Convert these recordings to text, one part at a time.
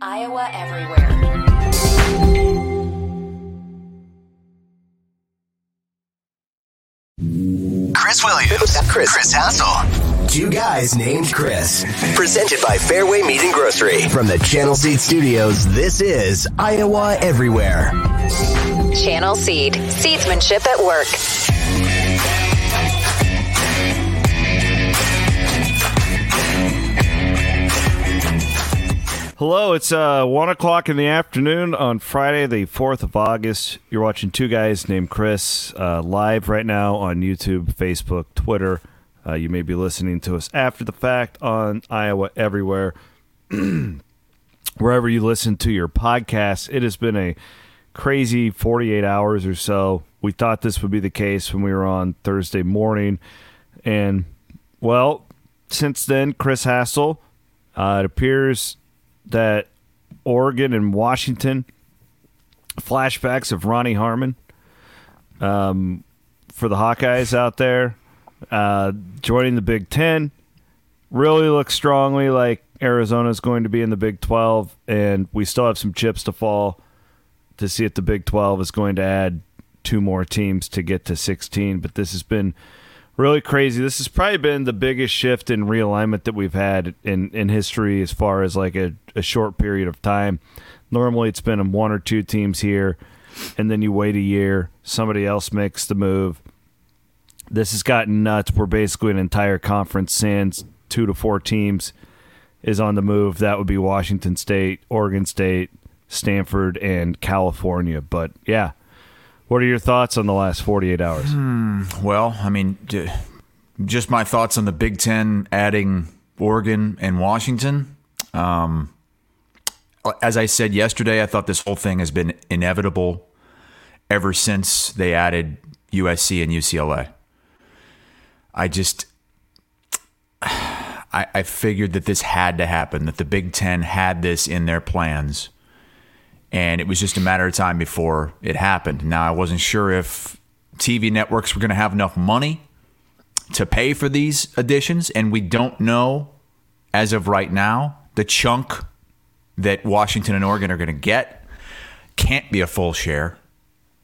Iowa Everywhere. Chris Williams, Chris, Chris Hassel. Two guys named Chris. Presented by Fairway Meat and Grocery. From the Channel Seed Studios, this is Iowa Everywhere. Channel Seed. Seedsmanship at work. Hello, it's uh, 1 o'clock in the afternoon on Friday, the 4th of August. You're watching two guys named Chris uh, live right now on YouTube, Facebook, Twitter. Uh, you may be listening to us after the fact on Iowa Everywhere. Wherever you listen to your podcasts, it has been a crazy 48 hours or so. We thought this would be the case when we were on Thursday morning. And, well, since then, Chris Hassel, uh, it appears that Oregon and Washington flashbacks of Ronnie Harmon um, for the Hawkeyes out there uh, joining the Big Ten really looks strongly like Arizona is going to be in the Big 12, and we still have some chips to fall to see if the Big 12 is going to add two more teams to get to 16. But this has been really crazy. This has probably been the biggest shift in realignment that we've had in, in history as far as like a, a short period of time. Normally it's been one or two teams here, and then you wait a year, somebody else makes the move. This has gotten nuts. We're basically an entire conference sans two to four teams is on the move. That would be Washington State, Oregon State, Stanford, and California. But yeah, what are your thoughts on the last 48 hours? Well, I mean, just my thoughts on the Big Ten adding Oregon and Washington. Um, as I said yesterday, I thought this whole thing has been inevitable ever since they added USC and UCLA. I just, I, I figured that this had to happen, that the Big Ten had this in their plans and it was just a matter of time before it happened. Now, I wasn't sure if TV networks were going to have enough money to pay for these additions, and we don't know as of right now the chunk that Washington and Oregon are going to get can't be a full share.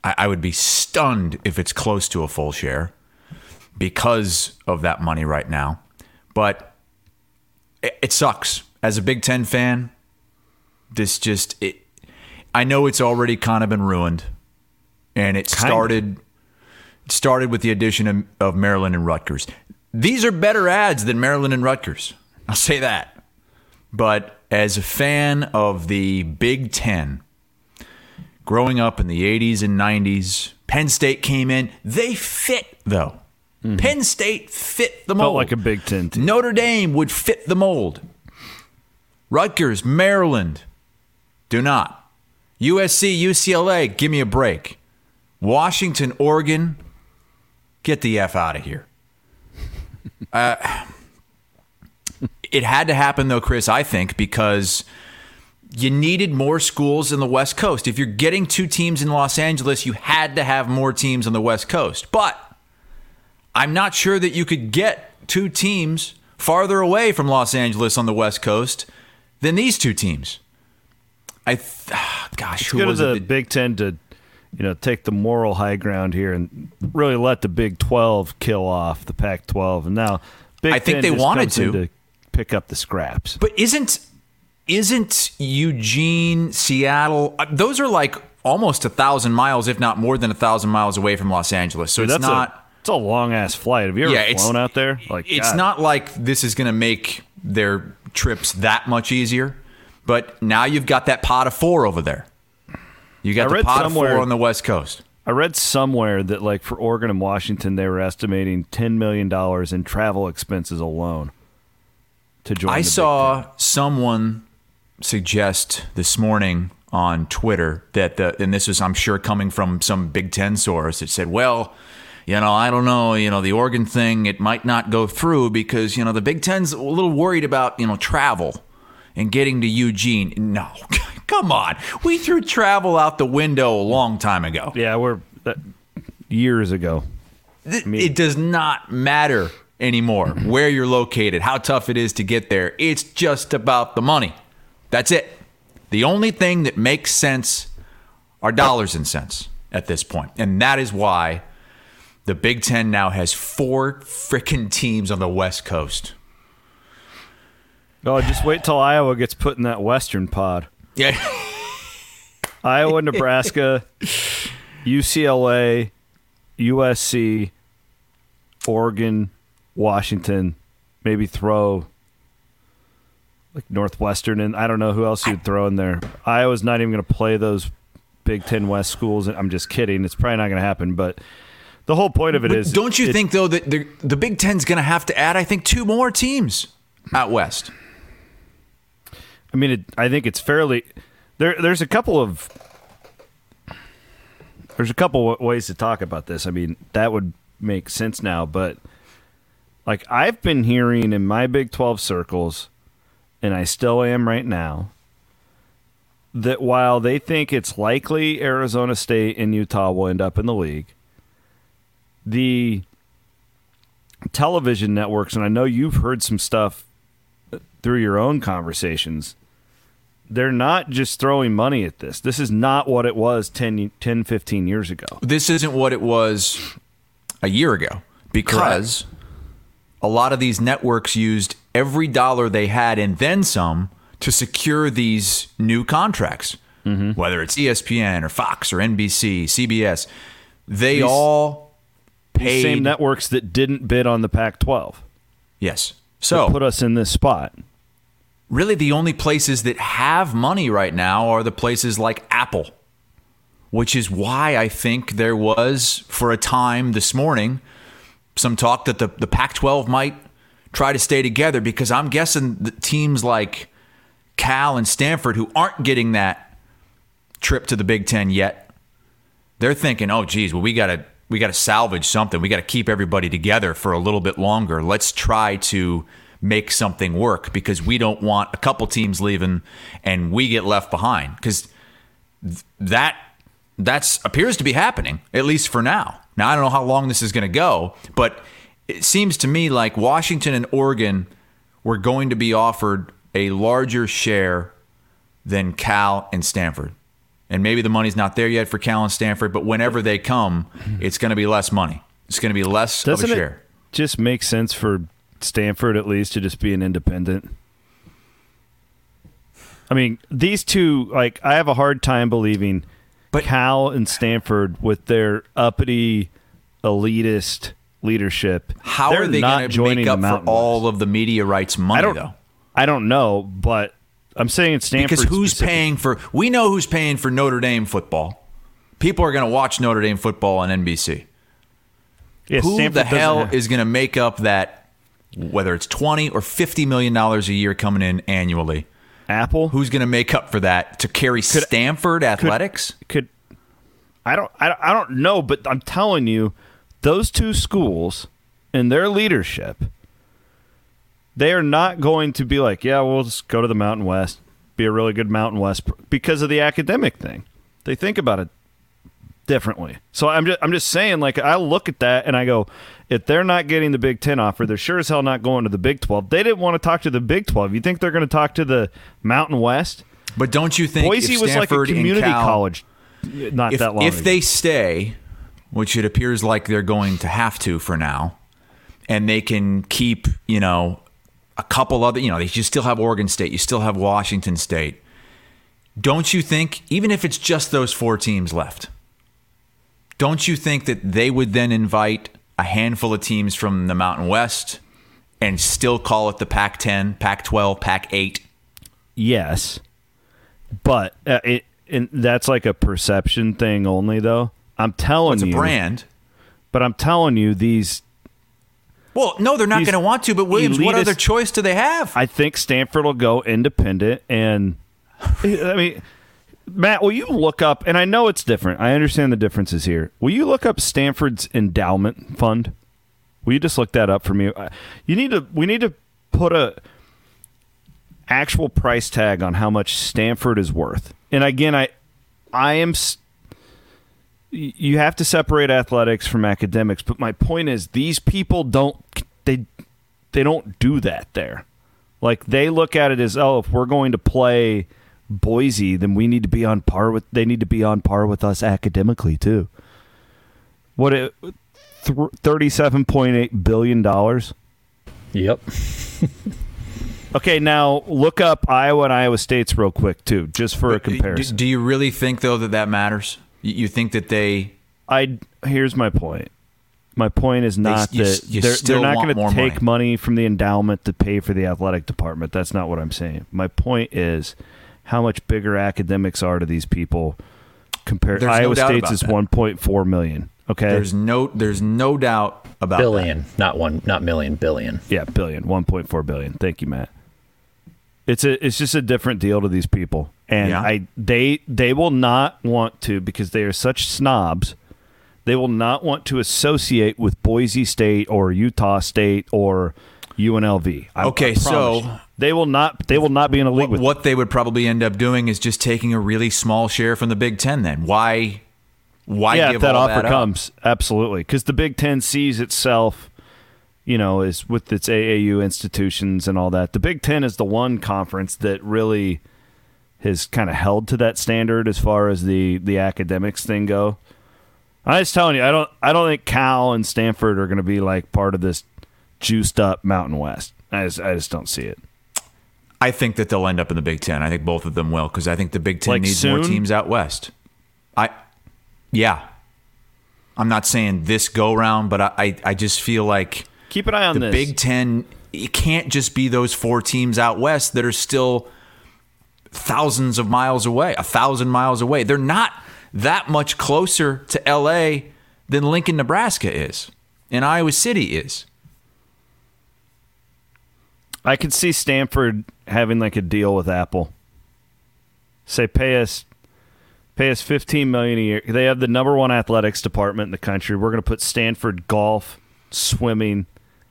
I, I would be stunned if it's close to a full share because of that money right now. But it, it sucks. As a Big Ten fan, this just it I know it's already kind of been ruined, and it Kind of. started it started with the addition of, of Maryland and Rutgers. These are better ads than Maryland and Rutgers. I'll say that. But as a fan of the Big Ten, growing up in the 80s and 90s, Penn State came in. They fit, though. Penn State fit the mold. Mm-hmm. Felt like a Big Ten team. Notre Dame would fit the mold. Rutgers, Maryland, do not. USC, UCLA, give me a break. Washington, Oregon, get the F out of here. Uh, it had to happen, though, Chris, I think, because you needed more schools in the West Coast. If you're getting two teams in Los Angeles, you had to have more teams on the West Coast. But I'm not sure that you could get two teams farther away from Los Angeles on the West Coast than these two teams. I, th- gosh, It's who was it the that- Big Ten to, you know, take the moral high ground here and really let the Big Twelve kill off the Pac-12, and now Big I think Ten they wanted in to. pick up the scraps. But isn't isn't Eugene, Seattle? uh, Those are like almost a thousand miles, if not more than a thousand miles away from Los Angeles. So it's That's not. a it's a long ass flight. Have you ever yeah, it's flown out there? Like it's God. not like this is going to make their trips that much easier. But now you've got that pot of four over there. You got I the pot of four on the West Coast. I read somewhere that like for Oregon and Washington, they were estimating ten million dollars in travel expenses alone to join. I the Big Ten. saw someone suggest this morning on Twitter that the and this was I'm sure coming from some Big Ten source that said, well, you know, I don't know, you know, the Oregon thing it might not go through because you know the Big Ten's a little worried about you know travel and getting to Eugene. No, come on, we threw travel out the window a long time ago. Yeah, we're that, years ago. Th- it does not matter anymore mm-hmm. where you're located, how tough it is to get there. It's just about the money. That's it. The only thing that makes sense are dollars and cents at this point. And that is why the Big Ten now has four freaking teams on the West Coast. Oh, just wait till Iowa gets put in that Western pod. Yeah. Iowa, Nebraska, UCLA, USC, Oregon, Washington, maybe throw like Northwestern and I don't know who else you'd throw in there. Iowa's not even going to play those Big Ten West schools. I'm just kidding. It's probably not going to happen. But the whole point of it But is, don't you it- think though that the the Big Ten's going to have to add, I think, two more teams out west? I mean, it, I think it's fairly there. There's a couple of there's a couple ways to talk about this. I mean, that would make sense now, but like I've been hearing in my Big Twelve circles, and I still am right now, that while they think it's likely Arizona State and Utah will end up in the league, the television networks, and I know you've heard some stuff through your own conversations, they're not just throwing money at this. This is not what it was 10, 10 15 years ago. This isn't what it was a year ago because a lot of these networks used every dollar they had and then some to secure these new contracts. Mm-hmm. Whether it's ESPN or Fox or NBC, CBS, they These- all paid. Same networks that didn't bid on the Pac 12 yes. So put us in this spot. Really the only places that have money right now are the places like Apple, which is why I think there was, for a time this morning, some talk that the, the Pac 12 might try to stay together because I'm guessing that teams like Cal and Stanford, who aren't getting that trip to the Big Ten yet, they're thinking, oh, geez, well, we got to. We got to salvage something. We got to keep everybody together for a little bit longer. Let's try to make something work because we don't want a couple teams leaving and we get left behind because that that's appears to be happening at least for now. Now I don't know how long this is going to go, but it seems to me like Washington and Oregon were going to be offered a larger share than Cal and Stanford. And maybe the money's not there yet for Cal and Stanford, but whenever they come, it's going to be less money. It's going to be less Doesn't of a it just make sense for Stanford at least to just be an independent? I mean, these two, like, I have a hard time believing But- Cal and Stanford with their uppity, elitist leadership. How they're they not going to joining make up for all of the media rights money, I don't though? I don't know, but I'm saying it's Stanford Because who's paying for? We know who's paying for Notre Dame football. People are going to watch Notre Dame football on NBC. Yeah, Who Stanford the hell have- is going to make up that? Whether it's twenty or fifty million dollars a year coming in annually, Apple? who's going to make up for that to carry Stanford athletics? could I don't I don't, I don't know, but I'm telling you, those two schools and their leadership, they are not going to be like, yeah, we'll just go to the Mountain West, be a really good Mountain West because of the academic thing. They think about it differently. So I'm just I'm just saying, like I look at that and I go, if they're not getting the Big Ten offer, they're sure as hell not going to the Big Twelve. They didn't want to talk to the Big Twelve. You think they're going to talk to the Mountain West? But don't you think Boise was like a community Cal- college not if, that long if ago. they stay, which it appears like they're going to have to for now, and they can keep, you know, a couple other, you know, they you still have Oregon State, you still have Washington State. Don't you think, even if it's just those four teams left, don't you think that they would then invite a handful of teams from the Mountain West and still call it the Pac 10, Pac 12, Pac 8? Yes, but uh, it and that's like a perception thing only. Though I'm telling you. It's a brand. but I'm telling you, these Well, no, they're not going to want to. But Williams, what other choice do they have? I think Stanford will go independent. And I mean, Matt, will you look up? And I know it's different. I understand the differences here. Will you look up Stanford's endowment fund? Will you just look that up for me? Uh, you need to. We need to put a actual price tag on how much Stanford is worth. And again, I, I am. You have to separate athletics from academics, but my point is, these people don't. They they don't do that there. Like they look at it as, oh, if we're going to play Boise, then we need to be on par with. They need to be on par with us academically too. What it, thirty-seven point eight billion dollars. Yep. okay, now look up Iowa and Iowa State's real quick too, just for a uh, comparison. Do, do you really think though that that matters? You think that they? I here's my point. My point is not They- that you they're, still they're not going to more take money. from the endowment to pay for the athletic department. That's not what I'm saying. My point is how much bigger academics are to these people compared. There's Iowa doubt State's is that. 1.4 million. Okay, There's no. There's no doubt about that. Billion, not one, not million, billion. yeah, billion, 1.4 billion. Thank you, Matt. It's a it's just a different deal to these people, and Yeah. I they they will not want to because they are such snobs. They will not want to associate with Boise State or Utah State or UNLV. I- I Okay, promise so- they will not they will not be in a league What, with what they would probably end up doing is just taking a really small share from the Big Ten. Then why? Why yeah, give if that all offer that up? comes, absolutely. Because the Big Ten sees itself, you know, is with its AAU institutions and all that. The Big Ten is the one conference that really has kind of held to that standard as far as the the academics thing go. I was telling you, I don't, I don't think Cal and Stanford are going to be like part of this juiced up Mountain West. I just, I just don't see it. I think that they'll end up in the Big Ten. I think both of them will because I think the Big Ten Like needs more teams out west. I, yeah, I'm not saying this go round, but I, I, I just feel like Keep an eye on the this. Big Ten. It can't just be those four teams out west that are still thousands of miles away, a thousand miles away. They're not that much closer to LA than Lincoln, Nebraska is, and Iowa City is. I could see Stanford having like a deal with Apple. Say pay us pay us 15 million a year. They have the number 1 athletics department in the country. We're going to put Stanford golf, swimming,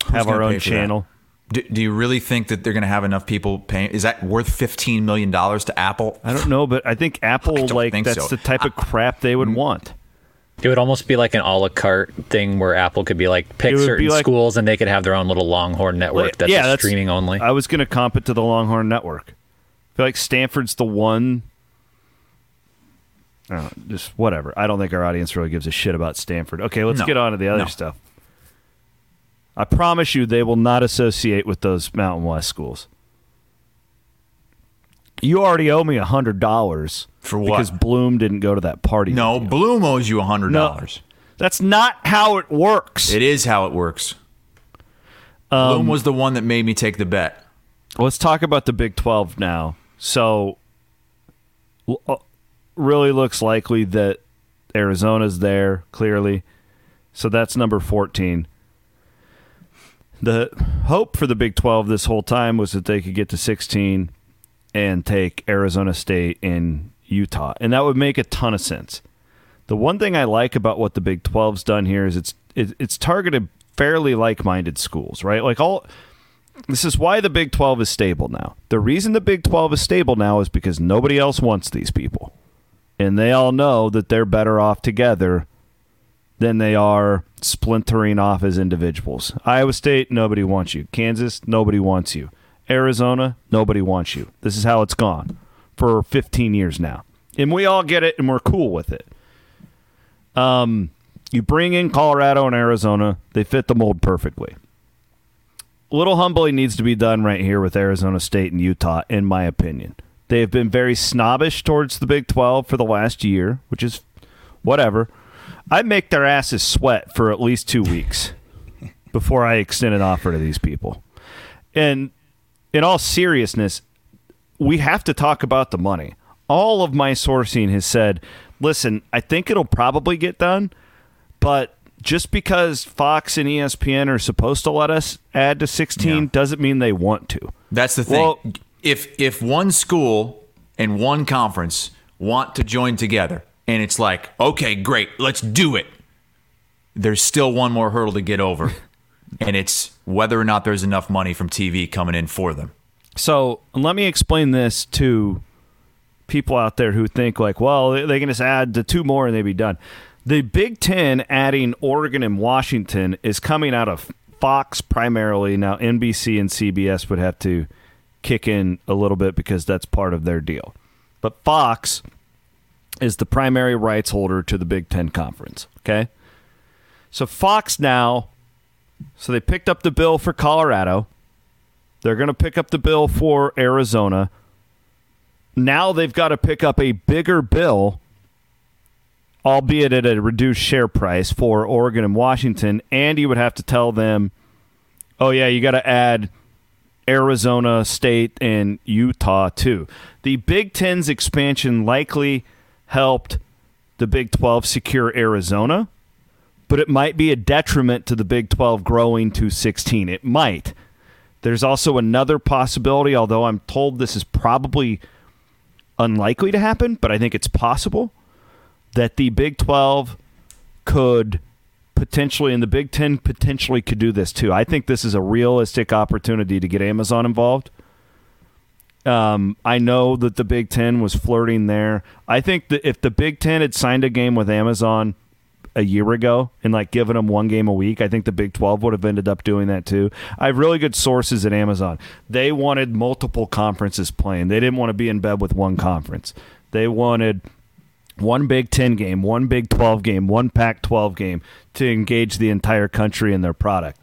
have our own channel. Do, do you really think that they're going to have enough people paying? Is that worth fifteen million dollars to Apple? I don't know, but I think Apple don't like that's so. the type of crap they would want. It would almost be like an a la carte thing where Apple could be like pick It would be certain like- schools and they could have their own little Longhorn network that's yeah, just streaming only. I was going to comp it to the Longhorn Network. I feel like Stanford's the one. I don't know, just whatever. I don't think our audience really gives a shit about Stanford. Okay, let's No. get on to the other No. stuff. I promise you, they will not associate with those Mountain West schools. You already owe me a hundred dollars For what? Because Bloom didn't go to that party. No. Bloom owes you a hundred No. dollars. that's not how it works. It is how it works. Um, Bloom was the one that made me take the bet. Let's talk about the Big 12 now. So, uh, really looks likely that Arizona's there, clearly. So that's number 14. The hope for the Big 12 this whole time was that they could get to 16 and take Arizona State and Utah. And that would make a ton of sense. The one thing I like about what the Big 12's done here is it's it, it's targeted fairly like-minded schools, right? Like all this is why the Big 12 is stable now. The reason the Big 12 is stable now is because nobody else wants these people. And they all know that they're better off together than they are splintering off as individuals. Iowa State, nobody wants you. Kansas, nobody wants you. Arizona, nobody wants you. This is how it's gone for 15 years now. And we all get it and we're cool with it. Um, you bring in Colorado and Arizona, they fit the mold perfectly little humbling needs to be done right here with Arizona State and Utah, in my opinion. They have been very snobbish towards the Big 12 for the last year, which is whatever. I make their asses sweat for at least two weeks before I extend an offer to these people. And in all seriousness, we have to talk about the money. All of my sourcing has said, listen, I think it'll probably get done, but just because Fox and ESPN are supposed to let us add to 16 Yeah. doesn't mean they want to. That's the thing. Well- if if one school and one conference want to join together, and it's like, okay, great, let's do it. There's still one more hurdle to get over, and it's whether or not there's enough money from TV coming in for them. So let me explain this to people out there who think like, well, they can just add the two more and they'd be done. The Big Ten adding Oregon and Washington is coming out of Fox primarily. Now NBC and CBS would have to kick in a little bit because that's part of their deal. but Fox is the primary rights holder to the Big Ten Conference. Okay. So Fox now, so they picked up the bill for Colorado. They're going to pick up the bill for Arizona. Now they've got to pick up a bigger bill, albeit at a reduced share price for Oregon and Washington. And you would have to tell them, oh, yeah, you got to add Arizona State and Utah too. The Big Ten's expansion likely helped the Big 12 secure Arizona, but it might be a detriment to the Big 12 growing to 16. It might. There's also another possibility, although I'm told this is probably unlikely to happen, but I think it's possible that the Big 12 could potentially, and the Big 10 potentially could do this too. I think this is a realistic opportunity to get Amazon involved. Um, I know that the Big Ten was flirting there. I think that if the Big Ten had signed a game with Amazon a year ago and like giving them one game a week, I think the Big 12 would have ended up doing that too. I have really good sources at Amazon. They wanted multiple conferences playing. They didn't want to be in bed with one conference. They wanted one Big 10 game, one Big 12 game, one Pac 12 game to engage the entire country in their product.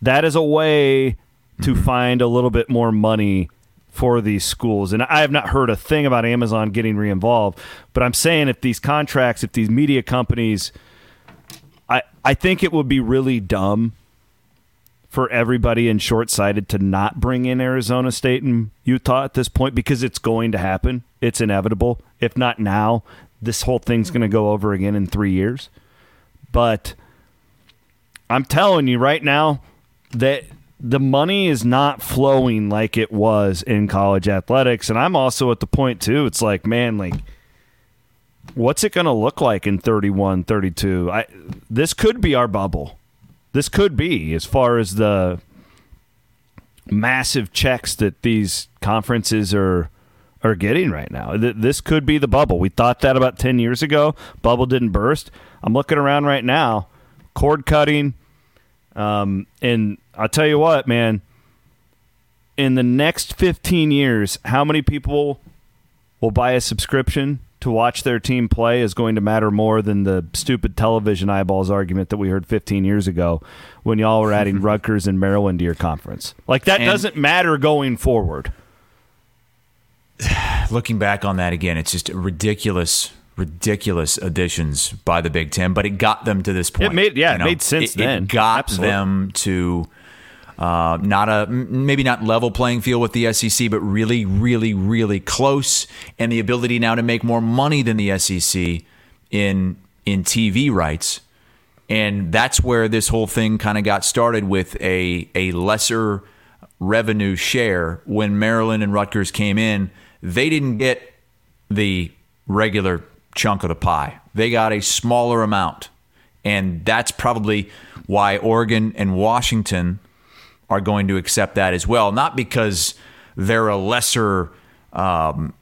That is a way to mm-hmm. find a little bit more money for these schools. And I have not heard a thing about Amazon getting re-involved, but I'm saying if these contracts, if these media companies I think it would be really dumb for everybody and short-sighted to not bring in Arizona State and Utah at this point because it's going to happen. It's inevitable. If not now, this whole thing's going to go over again in 3 years. But I'm telling you right now that the money is not flowing like it was in college athletics and I'm also at the point too it's like man like what's it going to look like in 31 32 I this could be our bubble. This could be as far as the massive checks that these conferences are are getting right now. This could be the bubble. We thought that about 10 years ago. Bubble didn't burst. I'm looking around right now cord cutting um, and I'll tell you what, man, in the next 15 years, how many people will buy a subscription to watch their team play is going to matter more than the stupid television eyeballs argument that we heard 15 years ago when y'all were adding Rutgers and Maryland to your conference. Like, that And- doesn't matter going forward. looking back on that again, it's just ridiculous, ridiculous additions by the Big Ten. But it got them to this point. It made- yeah, it made sense it, then. It got Absolutely. them to uh, not a maybe not level playing field with the SEC, but really, really, really close, and the ability now to make more money than the SEC in in TV rights. And that's where this whole thing kind of got started with a a lesser revenue share when Maryland and Rutgers came in. They didn't get the regular chunk of the pie. They got a smaller amount. And that's probably why Oregon and Washington are going to accept that as well. Not because they're a lesser um,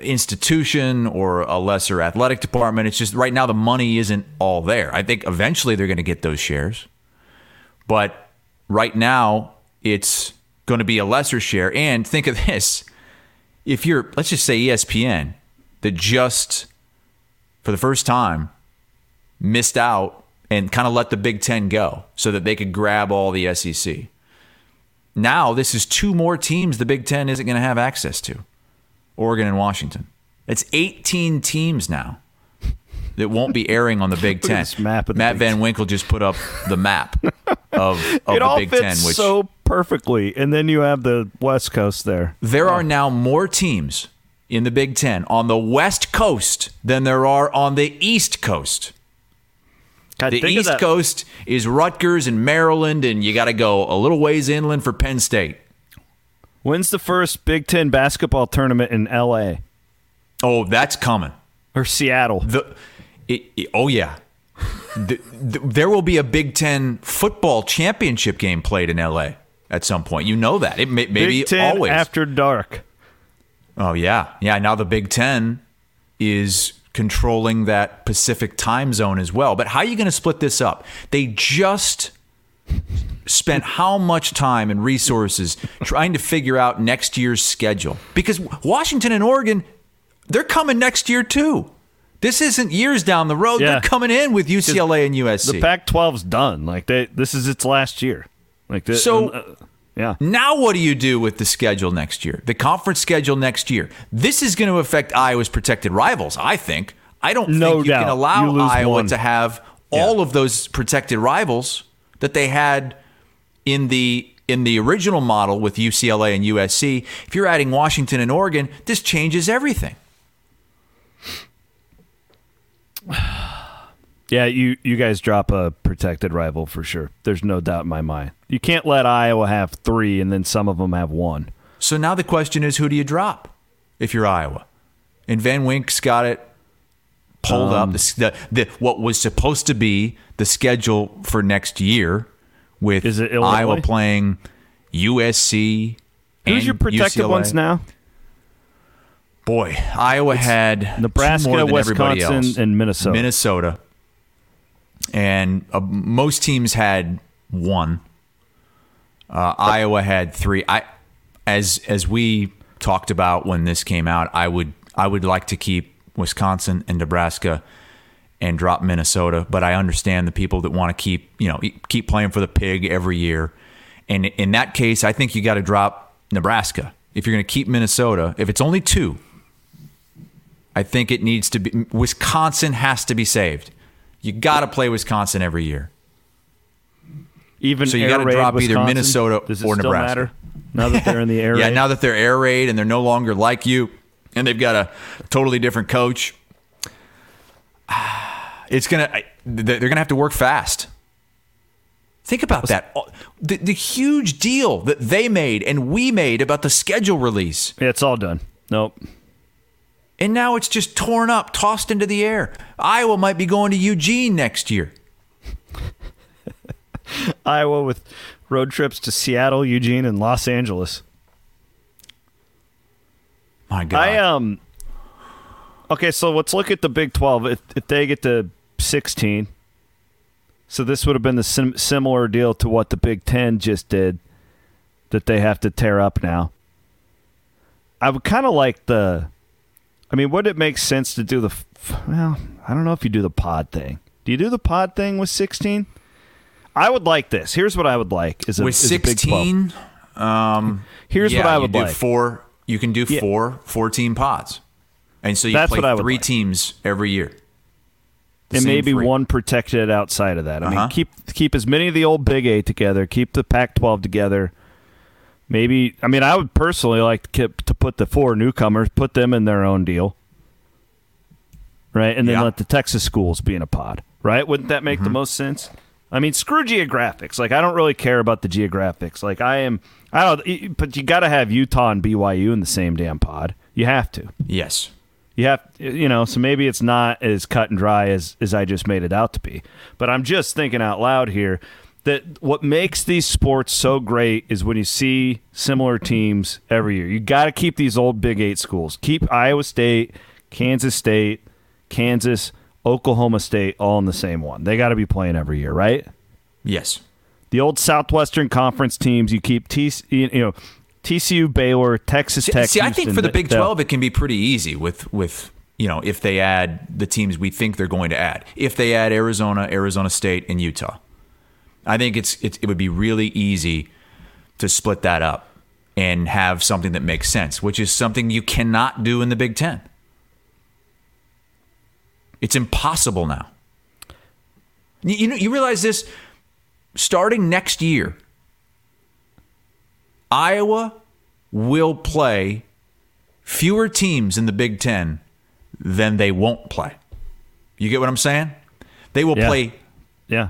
institution or a lesser athletic department. It's just right now the money isn't all there. I think eventually they're going to get those shares. But right now it's going to be a lesser share. And think of this if you're, let's just say ESPN, that just for the first time missed out and kind of let the Big Ten go so that they could grab all the SEC. Now, this is two more teams the Big Ten isn't going to have access to Oregon and Washington. It's 18 teams now that won't be airing on the Big Ten. map the Matt Big Van Winkle just put up the map of, of the Big Ten, which so perfectly. And then you have the West Coast there. there are oh. now more teams in the Big Ten on the West Coast than there are on the East Coast. God, The East. Coast is Rutgers and Maryland, and you got to go a little ways inland for Penn State. When's the first Big Ten basketball tournament in L.A. Oh, that's coming. or Seattle? The, it, it- oh yeah, the, the, there will be a Big Ten football championship game played in L.A. at some point. You know that. It may, maybe Big Ten always. after dark. Oh yeah, yeah. Now the Big Ten is controlling that Pacific time zone as well. But how are you going to split this up? They just spent how much time and resources trying to figure out next year's schedule because Washington and Oregon they're coming next year too. This isn't years down the road. Yeah. They're coming in with UCLA and USC. The Pac-12's done. Like they, this is its last year. Like this. So- uh, yeah. Now, what do you do with the schedule next year? The conference schedule next year. This is going to affect Iowa's protected rivals, I think. I don't No think you can allow You Iowa one. to have all of those protected rivals that they had in the in the original model with UCLA and USC. If you're adding Washington and Oregon, this changes everything. Yeah, you you guys drop a protected rival for sure. There's no doubt in my mind. You can't let Iowa have three and then some of them have one. So now the question is, who do you drop if you're Iowa? And Van Wink's got it pulled Um, up. The, the, the what was supposed to be the schedule for next year with Is it Illinois? Iowa playing USC. Who's your protected UCLA. ones now? Boy, Iowa had two Nebraska, more than everybody Wisconsin, else. and Minnesota. Minnesota, and uh, most teams had one. Uh, Iowa had three. I, as as we talked about when this came out, I would I would like to keep Wisconsin and Nebraska and drop Minnesota, but I understand the people that want to keep you know keep playing for the pig every year. And in that case, I think you got to drop Nebraska if you're going to keep Minnesota. If it's only two, I think it needs to be Wisconsin has to be saved. You got to play Wisconsin every year. Even So you gotta raid drop either Minnesota or Nebraska. Matter now that they're in the air Yeah, raid? now that they're air raid and they're no longer like you, and they've got a totally different coach, it's gonna they're gonna have to work fast. Think about that. The, the huge deal that they made and we made about the schedule release. yeah, it's all done. Nope. And now it's just torn up, tossed into the air. Iowa might be going to Eugene next year. Iowa with road trips to Seattle, Eugene, and Los Angeles. My God. I um. Okay, so let's look at the Big Twelve. If if they get to sixteen, so this would have been the sim- similar deal to what the Big Ten just did, that they have to tear up now. I would kind of like the. I mean, would it make sense to do the? Well, I don't know if you do the pod thing. Do you do the pod thing with sixteen? I would like this. Here's what I would like: is a, with is a Big 12. 16 um Here's yeah, what I you would do like. four you can do Yeah. four four team pods and so you That's play three like. teams every year The and maybe three. one protected outside of that. I Uh-huh. mean, keep keep as many of the old Big Eight together. Keep the Pac-12 together. Maybe I mean I would personally like to to put the four newcomers, put them in their own deal, right? And then Yeah. let the Texas schools be in a pod, right? Wouldn't that make the Mm-hmm. most sense? I mean, screw geographics. Like I don't really care about the geographics. Like I am, I don't. But you got to have Utah and BYU in the same damn pod. You have to. yes You have, you know, so maybe it's not as cut and dry as as I just made it out to be. But I'm just thinking out loud here that what makes these sports so great is when you see similar teams every year. You got to keep these old Big Eight schools. Keep Iowa State, Kansas State, Kansas, Oklahoma State all in the same one. They got to be playing every year, right? yes The old Southwestern Conference teams. You keep T, you know. TCU, Baylor, Texas see, Tech. see, i think for the big 12 it can be pretty easy with with you know if they add the teams we think they're going to add if they add arizona arizona state and utah i think it's it, it would be really easy to split that up and have something that makes sense which is something you cannot do in the big 10 it's impossible now you, you know you realize this starting next year iowa will play fewer teams in the big 10 than they won't play you get what i'm saying they will Yeah. play Yeah.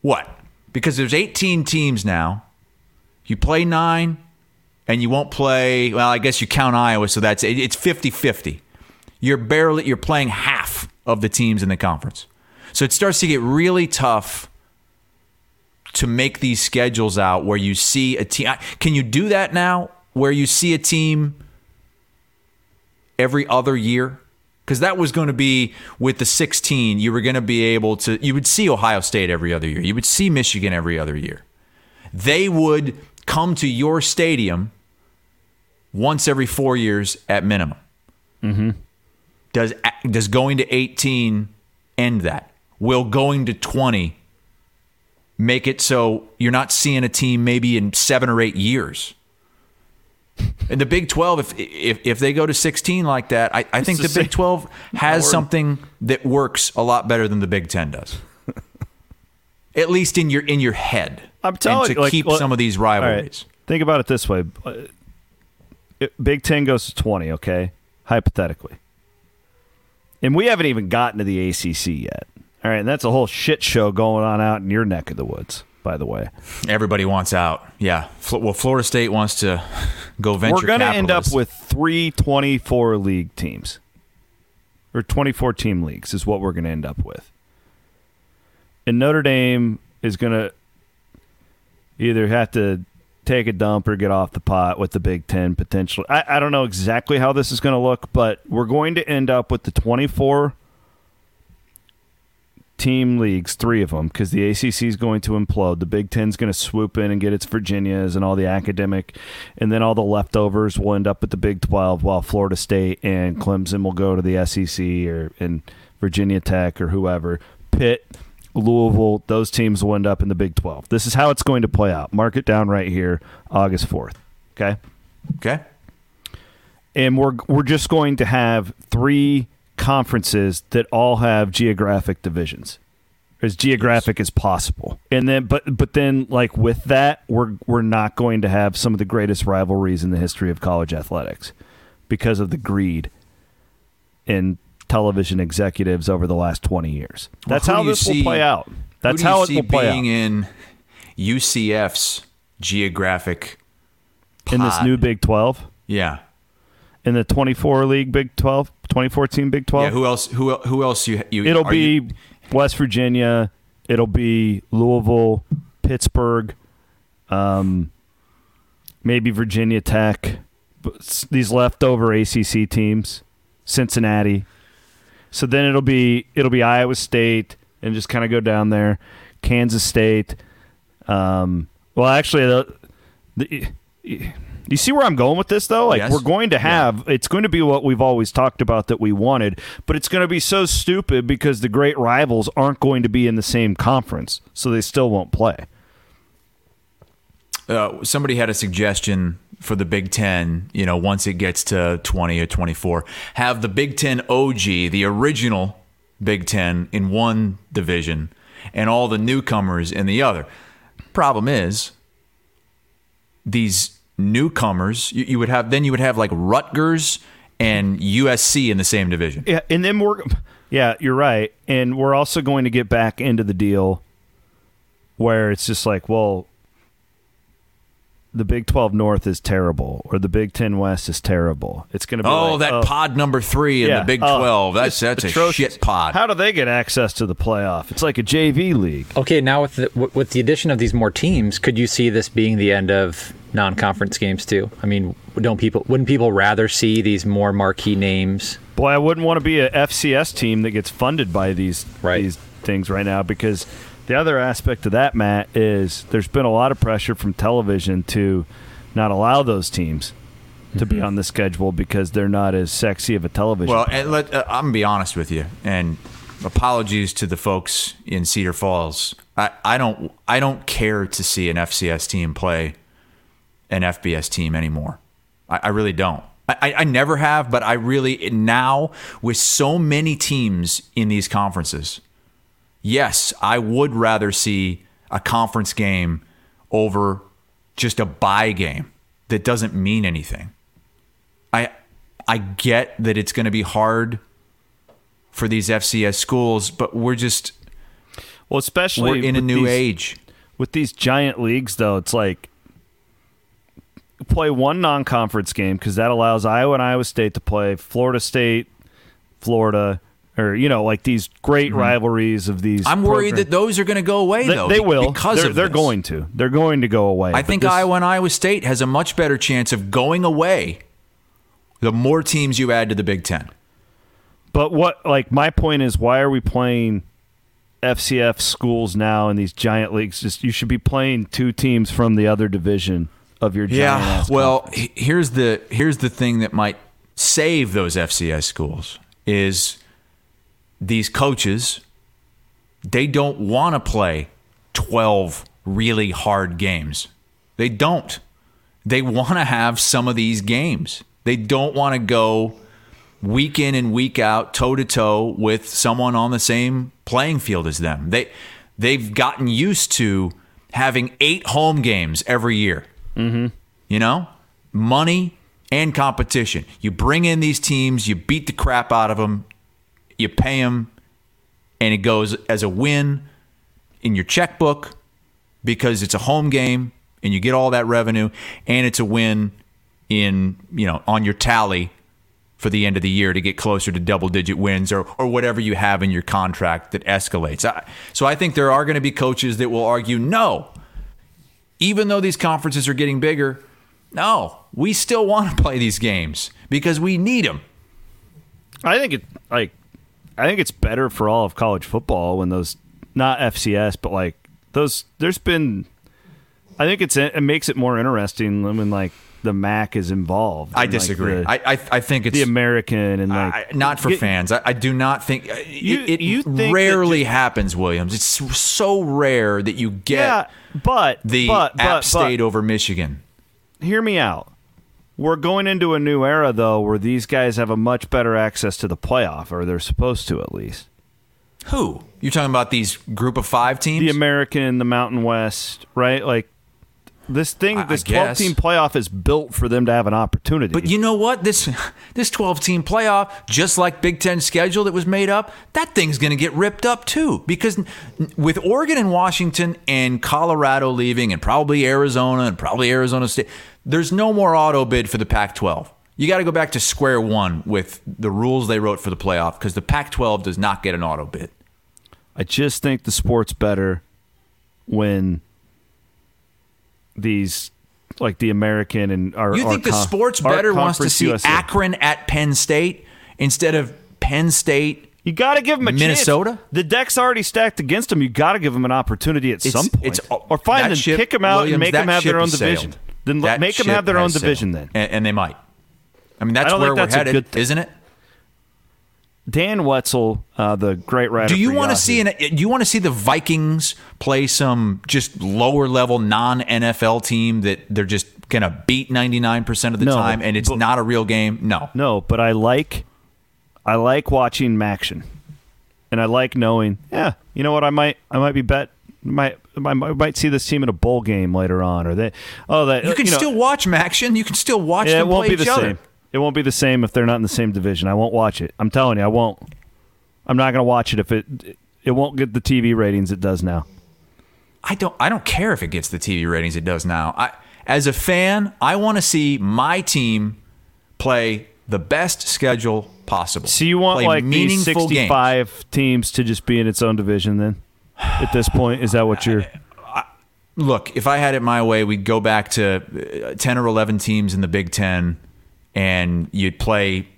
what? Because there's 18 teams now. You play nine, and you won't play. Well, I guess you count Iowa, so that's it's 50-50. You're barely you're playing half of the teams in the conference, so it starts to get really tough to make these schedules out where you see a team. Can you do that now? Where you see a team every other year? Because that was going to be with the 16, you were going to be able to, you would see Ohio State every other year. You would see Michigan every other year. They would come to your stadium once every four years at minimum. Mm-hmm. Does does going to 18 end that? Will going to 20 make it so you're not seeing a team maybe in seven or eight years? In the Big 12, if if, if they go to 16 like that, I, I think the Big 12 has something that works a lot better than the Big 10 does. At least in your in your head. I'm telling and to like, keep well, some of these All right, rivalries. Think about it this way: Big Ten goes to twenty. Okay, hypothetically, and we haven't even gotten to the ACC yet. All right, and that's a whole shit show going on out in your neck of the woods. By the way, Everybody wants out. Yeah. Well, Florida State wants to go venture we're going to end up with three 24 league teams, or 24 team leagues is what we're going to end up with. And Notre Dame is going to either have to take a dump or get off the pot with the Big Ten potentially. I, I don't know exactly how this is going to look, but we're going to end up with the 24 team leagues, three of them, because the ACC is going to implode. The Big Ten's going to swoop in and get its Virginias and all the academic, and then all the leftovers will end up at the Big 12, while Florida State and Clemson will go to the SEC or in Virginia Tech or whoever. Pitt, Louisville, those teams will end up in the Big 12. This is how it's going to play out. Mark it down right here, August 4th. Okay? Okay. and we're we're just going to have three conferences that all have geographic divisions. As geographic as possible. And then but but then like with that we're we're not going to have some of the greatest rivalries in the history of college athletics because of the greed in television executives over the last 20 years. That's Well, how who do you this will play out. that's who do you how it will play out. being in UCF's geographic in this new Big 12 Yeah. In the 24 league Big 12 2014 Big 12 Yeah. Who else? Who who else? You you? It'll be you- West Virginia. It'll be Louisville, Pittsburgh, um, maybe Virginia Tech. These leftover ACC teams, Cincinnati. So then it'll be it'll be Iowa State and just kind of go down there, Kansas State. Um, well, actually, the, the you see where I'm going with this though? Like Yes. we're going to have it's going to be what we've always talked about that we wanted, but it's going to be so stupid because the great rivals aren't going to be in the same conference, so they still won't play. uh, somebody had a suggestion for the Big Ten. You know, once it gets to twenty or twenty-four, have the Big Ten OG, the original Big Ten, in one division, and all the newcomers in the other. Problem is, these newcomers, you, you would have then you would have like Rutgers and USC in the same division. Yeah, and then we're yeah, you're right, and we're also going to get back into the deal where it's just like, well, the Big 12 North is terrible or the Big 10 West is terrible. It's going to be Oh, like, that uh, pod number three in yeah, the Big oh, Twelve. That's it's that's a shit pod. How do they get access to the playoff? It's like a JV league. Okay, now with the, with the addition of these more teams, could you see this being the end of non-conference games too? I mean, don't people wouldn't people rather see these more marquee names? Boy, I wouldn't want to be a FCS team that gets funded by these Right. these things right now because the other aspect of that, Matt, is there's been a lot of pressure from television to not allow those teams to be on the schedule because they're not as sexy of a television. Well, and let, uh, I'm gonna be honest with you, and apologies to the folks in Cedar Falls. I, I don't I don't care to see an FCS team play an FBS team anymore. I, I really don't. I, I- I never have, but I really now with so many teams in these conferences. Yes, I would rather see a conference game over just a bye game that doesn't mean anything. I I get that it's going to be hard for these FCS schools, but we're just well, especially we're in a new these- age. with these giant leagues though it's like play one non-conference game because that allows iowa and iowa state to play florida state florida or you know like these great rivalries of these Mm-hmm. I'm worried that those are going to go away they, though. they will because they're, they're going to they're going to go away I think this- Iowa and Iowa State has a much better chance of going away. The more teams you add to the Big Ten. but what like my point is why are we playing fcs schools now in these giant leagues just you should be playing two teams from the other division of your giant Yeah. Well, conference. here's the here's the thing that might save those FCS schools is these coaches they don't want to play 12 really hard games. They don't. They want to have some of these games. They don't want to go week in and week out toe to toe with someone on the same playing field as them. They they've gotten used to having eight home games every year. Mm-hmm. You know, money and competition. You bring in these teams, you beat the crap out of them, you pay them, and it goes as a win in your checkbook because it's a home game and you get all that revenue, and it's a win in you know on your tally for the end of the year to get closer to double digit wins or, or whatever you have in your contract that escalates. So I think there are going to be coaches that will argue no, even though these conferences are getting bigger, no, we still want to play these games because we need them. I think it like I think it's better for all of college football when those not FCS but like those there's been I think it's it makes it more interesting when like the MAC is involved. I disagree. Like the, I, I, I think it's the American and like I, not for get, fans. I, I, do not think uh, you, it, it you rarely just, happens, Williams. It's so rare that you get yeah, but the but, App but, State but, over Michigan. Hear me out. We're going into a new era though, where these guys have a much better access to the playoff, or they're supposed to at least. Who you're talking about? These group of five teams, the American, the Mountain West, right? Like this thing, I- this I 12 team playoff is built for them to have an opportunity. But you know what? This this 12 team playoff, just like Big Ten schedule that was made up, that thing's going to get ripped up too. Because with Oregon and Washington and Colorado leaving, and probably Arizona and probably Arizona State, there's no more auto bid for the Pac 12. You got to go back to square one with the rules they wrote for the playoff because the Pac 12 does not get an auto bid. I just think the sport's better when these like the American and our You our the con- sports better wants to see USA. Akron at Penn State instead of Penn State You got to give them a Minnesota? chance. The deck's already stacked against them. You got to give them an opportunity at It's- some point, it's- or find them, ship, kick them out, Williams, and make them have their own division. sailed. Then That make them have their own division. sailed. Then and, and they might. I mean, that's where think we're headed, good thing. isn't it? Dan Wetzel, uh, the great writer. Do you want to see an, Do you want to see the Vikings play some just lower level non NFL team that they're just gonna beat ninety nine percent of the No, time, and it's but- not a real game? No. No, but I like I like watching Maction. And I like knowing, yeah, you know what, I might I might be bet might I might see this team in a bowl game later on or they oh that You can know, still watch Maction. You can still watch yeah, it won't be the other. same. It won't be the same if they're not in the same division. I won't watch it. I'm telling you, I won't. I'm not going to watch it if it it won't get the TV ratings it does now. I don't I don't care if it gets the TV ratings it does now. I as a fan, I want to see my team play the best schedule possible. So you want Play like these meaningful games. 65 teams to just be in its own division then? At this point, is that what you're Look, if I had it my way, we'd go back to uh, 10 or 11 teams in the Big 10 and you'd play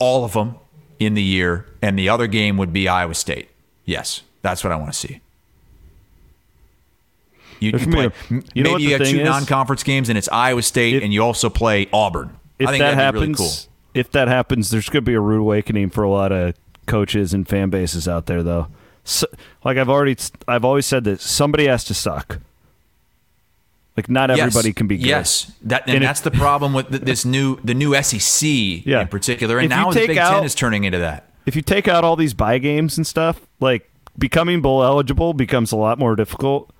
all of them in the year and the other game would be Iowa State. Yes, that's what I want to see. You, you play, gonna be a- m- you maybe you thing two is? non-conference games and it's Iowa State If- and you also play Auburn. if I think that that'd happens, be really cool. if that happens, there's going to be a rude awakening for a lot of coaches and fan bases out there, though. So, like I've already, I've always said that somebody has to suck. Like not everybody yes. can be good. Yes, that and, And that's the problem with this new the new SEC Yeah. in particular, and If now the Big Ten is turning into that. If you take out all these buy games and stuff, like becoming bowl eligible becomes a lot more difficult.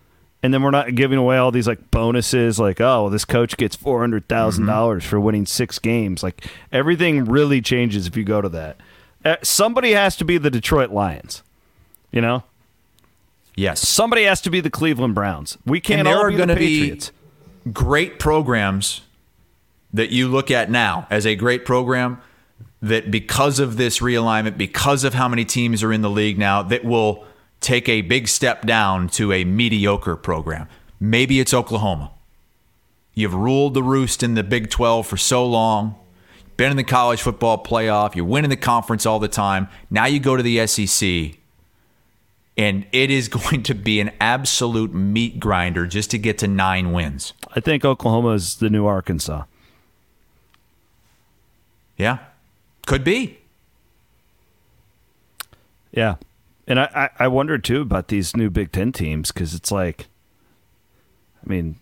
And then we're not giving away all these like bonuses, like oh, this coach gets four hundred thousand dollars for winning six games. Like everything really changes if you go to that. Uh, somebody has to be the Detroit Lions, you know. Yes, Somebody has to be the Cleveland Browns. We can't and there all are be going to be Patriots. great programs that you look at now as a great program that because of this realignment, because of how many teams are in the league now, that will take a big step down to a mediocre program. Maybe it's Oklahoma. You've ruled the roost in the Big 12 for so long. Been in the college football playoff. You're winning the conference all the time. Now you go to the SEC, and it is going to be an absolute meat grinder just to get to nine wins. I think Oklahoma is the new Arkansas. Yeah. Could be. Yeah. And I, I, I wonder too about these new Big Ten teams because it's like, I mean,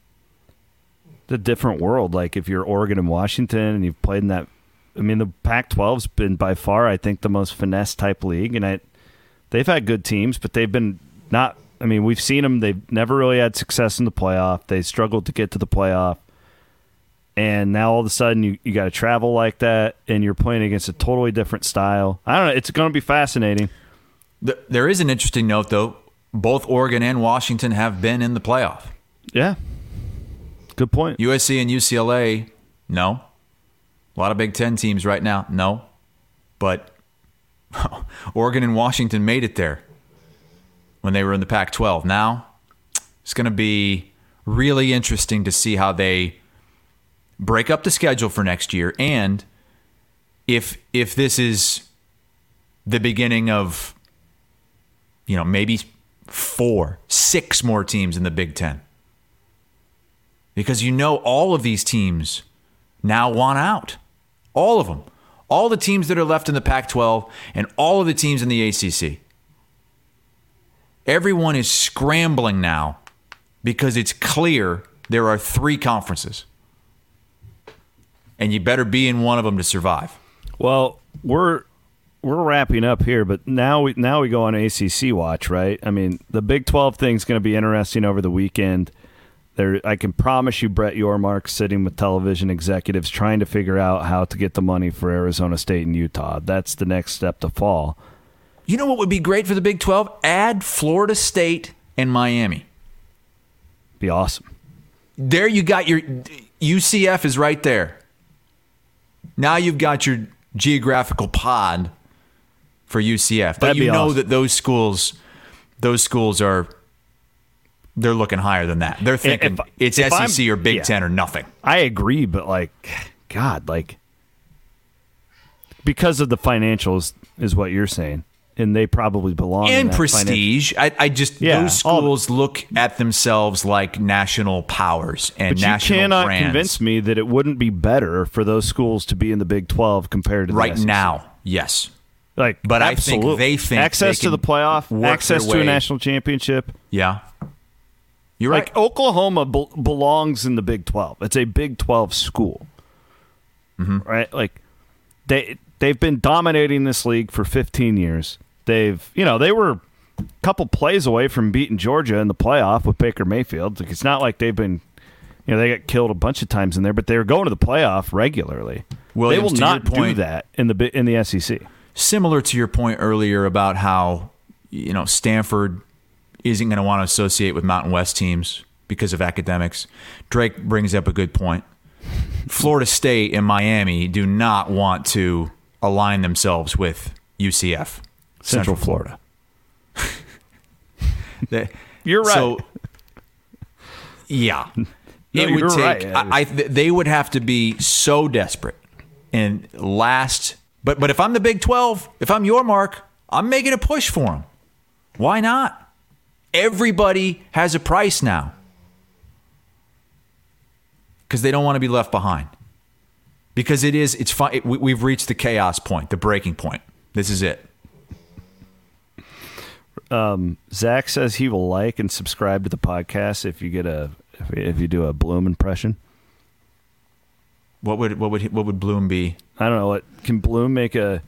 the different world. Like if you're Oregon and Washington and you've played in that, I mean, the Pac-12's been by far, I think, the most finesse type league, and I, they've had good teams, but they've been not. I mean, we've seen them. They've never really had success in the playoff. They struggled to get to the playoff, and now all of a sudden you, you got to travel like that, and you're playing against a totally different style. I don't know. It's going to be fascinating. Th- There is an interesting note, though. Both Oregon and Washington have been in the playoff. Yeah. Good point. USC and UCLA, no. A lot of Big Ten teams right now, no. But Oregon and Washington made it there when they were in the Pac 12. Now, it's going to be really interesting to see how they break up the schedule for next year and if if this is the beginning of you know maybe four six more teams in the big ten. Because you know all of these teams now want out. All of them all the teams that are left in the pac 12 and all of the teams in the acc everyone is scrambling now because it's clear there are three conferences and you better be in one of them to survive Well, we're we're wrapping up here, but now we now we go on ACC watch, right? I mean, the Big Twelve thing's going to be interesting over the weekend. There, I can promise you, Brett Yormark sitting with television executives trying to figure out how to get the money for Arizona State and Utah. That's the next step to fall. You know what would be great for the Big 12? Add Florida State and Miami. Be awesome. There you got your UCF is right there. Now you've got your geographical pod for UCF. But That'd you be know awesome. that those schools those schools are they're looking higher than that. They're thinking if- it's if SEC I'm- or Big yeah. 10 or nothing. I agree, but like, God, like, because of the financials is what you're saying, and they probably belong in and that prestige. I, I just Yeah, those all- schools look at themselves like national powers and But you cannot brands convince me that it wouldn't be better for those schools to be in the Big 12 compared to the right now. Yes, Like, But I think absolutely. they think access they to the playoff, access to a national championship. yeah, you're right. Like Oklahoma bel belongs in the Big 12. It's a Big 12 school, Mm-hmm. right? Like they they've been dominating this league for 15 years. They've you know they were a couple plays away from beating Georgia in the playoff with Baker Mayfield. Like, it's not like they've been you know they got killed a bunch of times in there, but they're going to the playoff regularly. Williams, they will not do point- that in the in the SEC. Similar to your point earlier about how you know Stanford isn't going to want to associate with Mountain West teams because of academics. Drake brings up a good point. Florida State and Miami do not want to align themselves with UCF, Central Florida. They- You're right. So, yeah, No, it would you're take. right. I, I they would have to be so desperate and last. But but if I'm the Big Twelve, if I'm Yormark, I'm making a push for them. Why not? Everybody has a price now because they don't want to be left behind. Because it is, it's fine. We, we've reached the chaos point, the breaking point. This is it. Um, Zach says he will like and subscribe to the podcast if you get a if, if you do a Bloom impression. What would what would what would Bloom be? I don't know. What can Bloom make a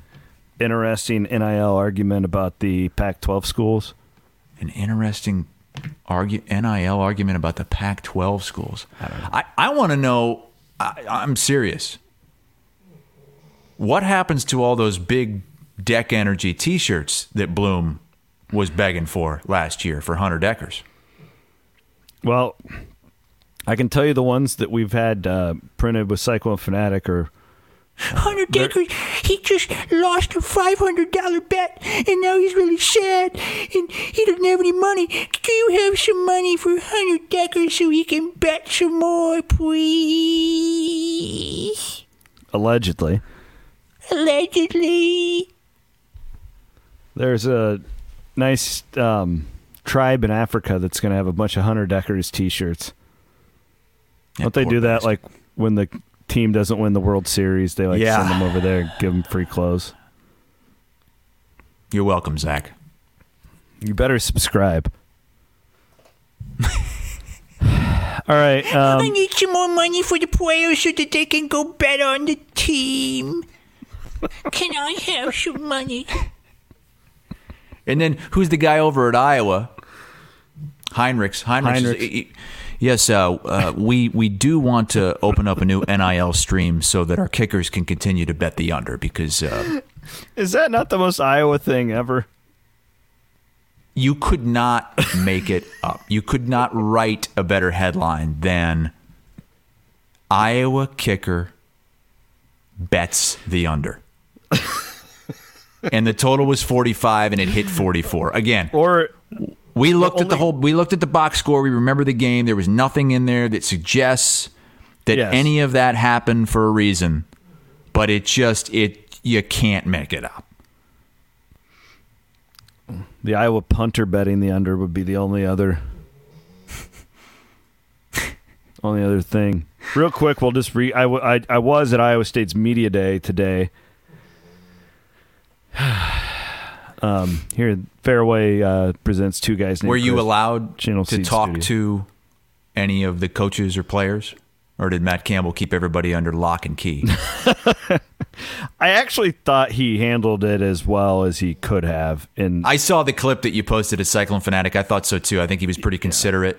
interesting NIL argument about the Pac-12 schools? An interesting argue, NIL argument about the Pac 12 schools. I, I, want to know, I, I'm serious. What happens to all those big Deck Energy t shirts that Bloom was begging for last year for Hunter Dekkers? Well, I can tell you the ones that we've had uh, printed with Cyclone Fanatic are Hunter Dekker, he just lost a five hundred dollar bet, and now he's really sad, and he doesn't have any money. Do you have some money for Hunter Dekker so he can bet some more, please? allegedly. Allegedly. There's a nice um, tribe in Africa that's going to have a bunch of Hunter Dekkers T-shirts. Don't they do that like when the team doesn't win the World Series, they like Yeah. send them over there, and give them free clothes. You're welcome, Zach. You better subscribe. All right. I Um, need some more money for the players so that they can go bet on the team. Can I have some money? And then who's the guy over at Iowa? Heinrichs. Heinrichs. is- Heinrichs. Yes, uh, uh, we we do want to open up a new NIL stream so that our kickers can continue to bet the under because uh, is that not the most Iowa thing ever? you could not make it up. You could not write a better headline than Iowa kicker bets the under. and the total was 45 and it hit 44. Again, Or we looked at the whole we looked at the box score, we remember the game. There was nothing in there that suggests that Yes. any of that happened for a reason. But it just it you can't make it up. the Iowa punter betting the under would be the only other only other thing. Real quick, we'll just re. I, w- I, I was at Iowa State's media day today. um, here, Fareway uh, presents two guys. Named Were you Chris. allowed Channel to Seed talk Studio. to any of the coaches or players? Or did Matt Campbell keep everybody under lock and key? I actually thought he handled it as well as he could have. And I saw the clip that you posted at Cyclone Fanatic. I thought so too. I think he was pretty considerate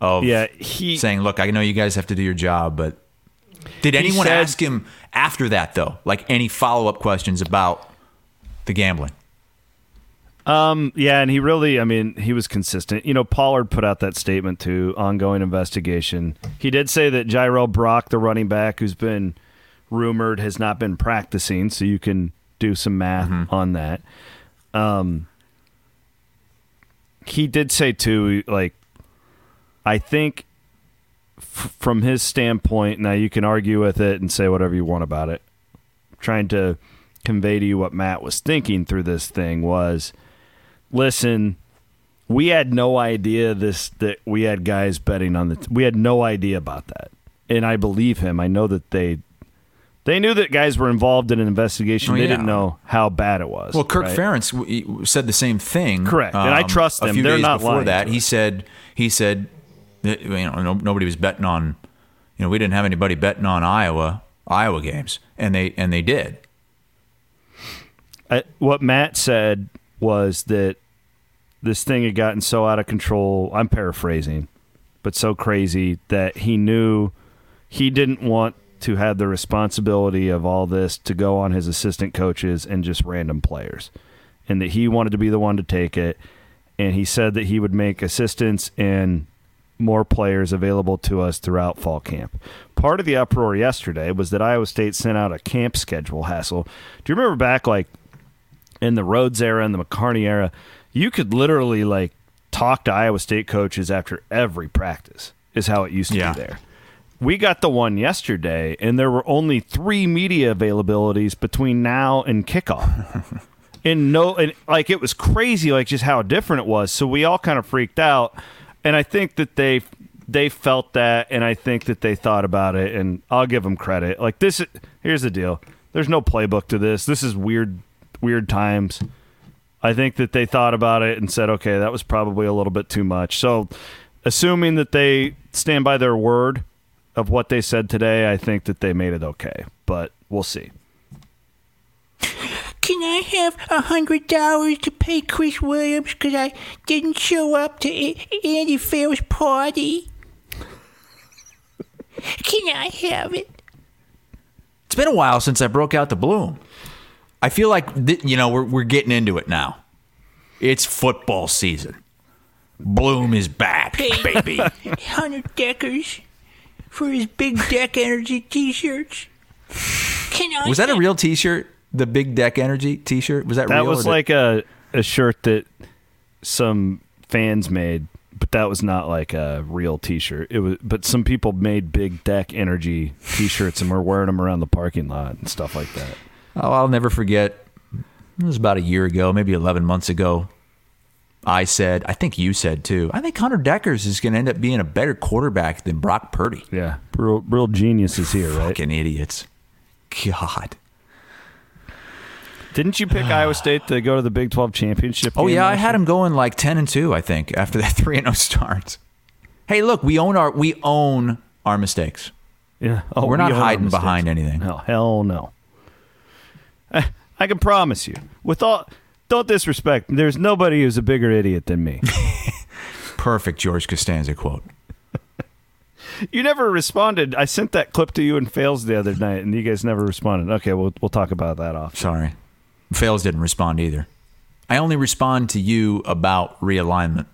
of yeah, he saying, "Look, I know you guys have to do your job, but did anyone said- ask him after that though? Like any follow-up questions about the gambling?" Yeah, and he really, I mean, he was consistent. You know, Pollard put out that statement too, ongoing investigation. He did say that Jirehl Brock, the running back who's been rumored, has not been practicing, so you can do some math on that. Um, he did say too, like, I think f- from his standpoint, now you can argue with it and say whatever you want about it. Trying to convey to you what Matt was thinking through this thing was listen, we had no idea this that we had guys betting on the. we had no idea about that, and I believe him. I know that they they knew that guys were involved in an investigation. Oh, they yeah. didn't know how bad it was. Well, Kirk right? Ferentz said the same thing. um, Correct, and I trust A them. few They're days not before lying that, he said he said that, you know no, nobody was betting on. You know, we didn't have anybody betting on Iowa Iowa games, and they and they did. I, what Matt said was that this thing had gotten so out of control. I'm paraphrasing, but so crazy that he knew he didn't want to have the responsibility of all this to go on his assistant coaches and just random players, and that he wanted to be the one to take it. And he said that he would make assistants and more players available to us throughout fall camp. Part of the uproar yesterday was that Iowa State sent out a camp schedule hassle. Do you remember back like in the Rhoads era and the McCarney era, you could literally like talk to Iowa State coaches after every practice. Is how it used to Yeah. be there. We got the one yesterday, and there were only three media availabilities between now and kickoff. and no, and like it was crazy, like just how different it was. So we all kind of freaked out, and I think that they they felt that, and I think that they thought about it, and I'll give them credit. Like this, here's the deal: there's no playbook to this. This is weird, weird times. I think that they thought about it and said, okay, that was probably a little bit too much. So, assuming that they stand by their word of what they said today, I think that they made it okay. But we'll see. Can I have a hundred dollars to pay Chris Williams because I didn't show up to A- Andy Fair's party? Can I have it? It's been a while since I broke out the bloom. I feel like th- you know we're we're getting into it now. It's football season. Bloom is back, baby. Hundred deckers for his big deck energy T-shirts. Can I? Was that a real T-shirt? The Big Deck Energy T-shirt was that, real? That real? was or did- like a, a shirt that some fans made, but that was not like a real T-shirt. It was, but some people made big deck energy T-shirts and were wearing them around the parking lot and stuff like that. Oh, I'll never forget. It was about a year ago, maybe 11 months ago. I said, I think you said too. I think Hunter Dekkers is going to end up being a better quarterback than Brock Purdy. Yeah, real, real geniuses here, right? Fucking idiots. God. Didn't you pick Iowa State to go to the Big 12 championship? Oh yeah, I had him going like ten and two. I think after that three and zero start. Hey, look, we own our we own our mistakes. Yeah, oh, We're we not hiding behind anything. No, hell no. I, I can promise you, with all don't disrespect. There's nobody who's a bigger idiot than me. Perfect George Costanza quote. you never responded. I sent that clip to you and fails the other night, and you guys never responded. Okay, we'll we'll talk about that off. Sorry, Fails didn't respond either. I only respond to you about realignment.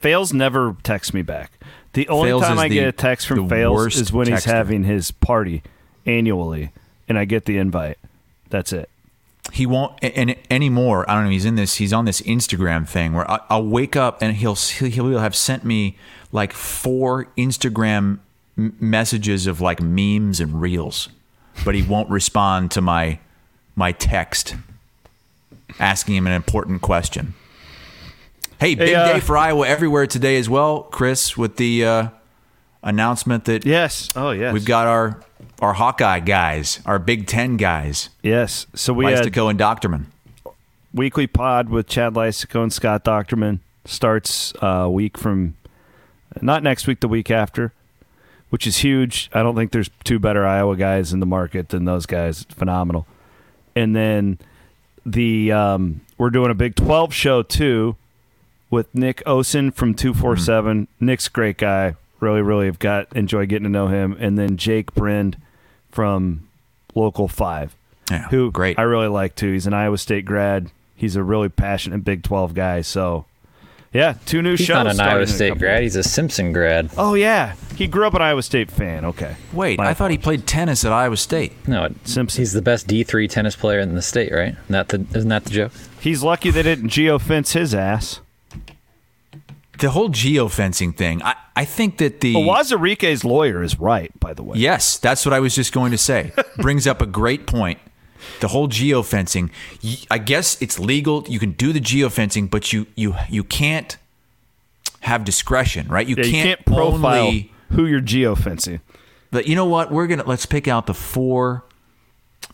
Fails never texts me back. The only Fails time I the- get a text from Fails is when he's texter. having his party annually, and I get the invite. That's it. he won't and anymore. I don't know. He's in this. He's on this Instagram thing where I, I'll wake up and he'll he'll have sent me like four Instagram messages of like memes and reels, but he won't respond to my my text asking him an important question. Hey, big uh, day for Iowa everywhere today as well, Chris, with the uh, announcement that Yes. Oh yes. we've got our our Hawkeye guys, our Big Ten guys, yes. So we had Leistikow and Dochterman. weekly pod with Chad Leistikow and Scott Dochterman starts uh, a week from not next week, the week after, which is huge. I don't think there's two better Iowa guys in the market than those guys. Phenomenal. And then the um, we're doing a Big Twelve show too with Nick Osen from two four seven. Nick's a great guy. Really, really have got enjoy getting to know him. And then Jake Brind from Local Five Yeah, who great. I really like too. He's an Iowa State grad. He's a really passionate Big Twelve guy. So, yeah, two new shots. He's shows. not an Iowa State couple- grad. He's a Simpson grad. Oh yeah, he grew up an Iowa State fan. Okay, Wait, My I thought he played tennis at Iowa State. No, it- Simpson. he's the best D3 tennis player in the state, right? Not the, isn't that the joke? he's lucky they didn't geofence his ass. The whole geofencing thing, I, I think that the. But Wazarique's lawyer is right, by the way. Yes, that's what I was just going to say. Brings up a great point. The whole geofencing, I guess it's legal. You can do the geofencing, but you you you can't have discretion, right? You Yeah, can't, you can't profile only. who you're geofencing. But you know what? We're gonna let's pick out the four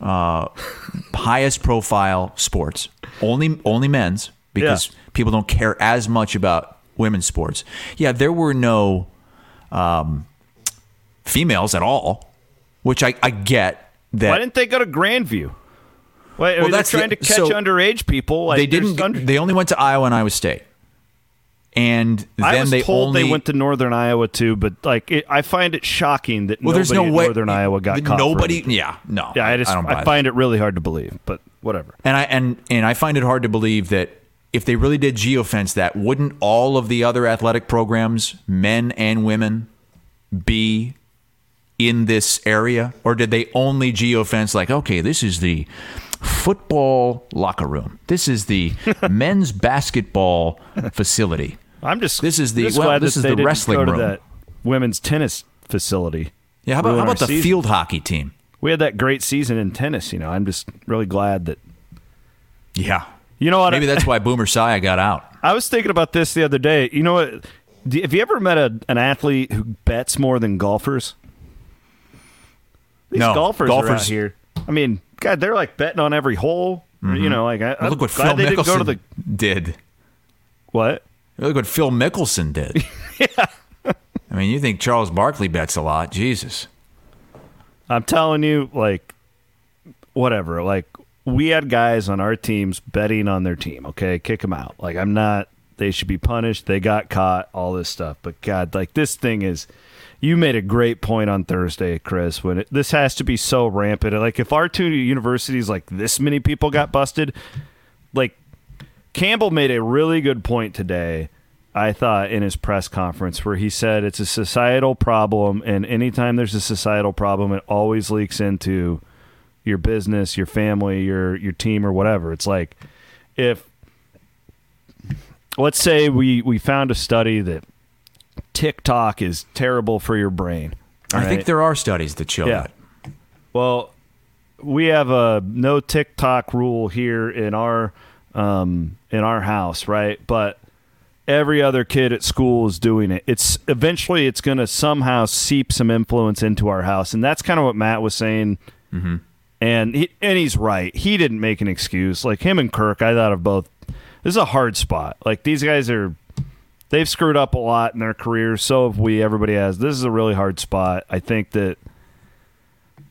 uh, highest profile sports. Only only men's because Yeah. people don't care as much about women's sports. Yeah, there were no um, females at all, which I, I get that Why didn't they go to Grandview? Wait, Well, they're that's the- trying to catch so underage people. Like they didn't. Under- they only went to Iowa and Iowa State, and then I was they told only they went to Northern Iowa too, but like it, I find it shocking that Well, there's nobody no way Northern Iowa got caught. Nobody. Yeah, no. Yeah, I just I, buy find it really hard to believe, but whatever. And I and and I find it hard to believe that if they really did geofence that, wouldn't all of the other athletic programs, men and women, be in this area? Or did they only geofence like, okay, this is the football locker room. This is the men's basketball facility. I'm just This is the- well, glad this is the wrong room. women's tennis facility. Yeah, how about, how about the season. field hockey team? We had that great season in tennis. You know, I'm just really glad that. Yeah. You know what? Maybe that's why Boomer Saya got out. I was thinking about this the other day. You know what? Have you ever met a, an athlete who bets more than golfers? These No, golfers, golfers- here. I mean, God, they're like betting on every hole. You mm-hmm. know, like I, Well, look what Phil Mickelson go to the did. what? Look what Phil Mickelson did. yeah. I mean, you think Charles Barkley bets a lot? Jesus. I'm telling you, like, whatever. Like, we had guys on our teams betting on their team. Okay, kick them out. Like, I'm not. They should be punished. They got caught. All this stuff. But God, like, this thing is. You made a great point on Thursday, Chris. When it, this has to be so rampant. Like, if our two universities, like this many people got busted, like Campbell made a really good point today, I thought, in his press conference, where he said it's a societal problem, and anytime there's a societal problem, it always leaks into your business, your family, your your team, or whatever. It's like if let's say we we found a study that TikTok is terrible for your brain. I think there are studies that show Yeah. that. Well, we have a no TikTok rule here in our um, in our house, right? But every other kid at school is doing it. It's eventually it's going to somehow seep some influence into our house, and that's kind of what Matt was saying. Mm-hmm. And he, and he's right. He didn't make an excuse. Like him and Kirk, I thought of both. This is a hard spot. Like these guys are, they've screwed up a lot in their careers. So have we. Everybody has. This is a really hard spot. I think that.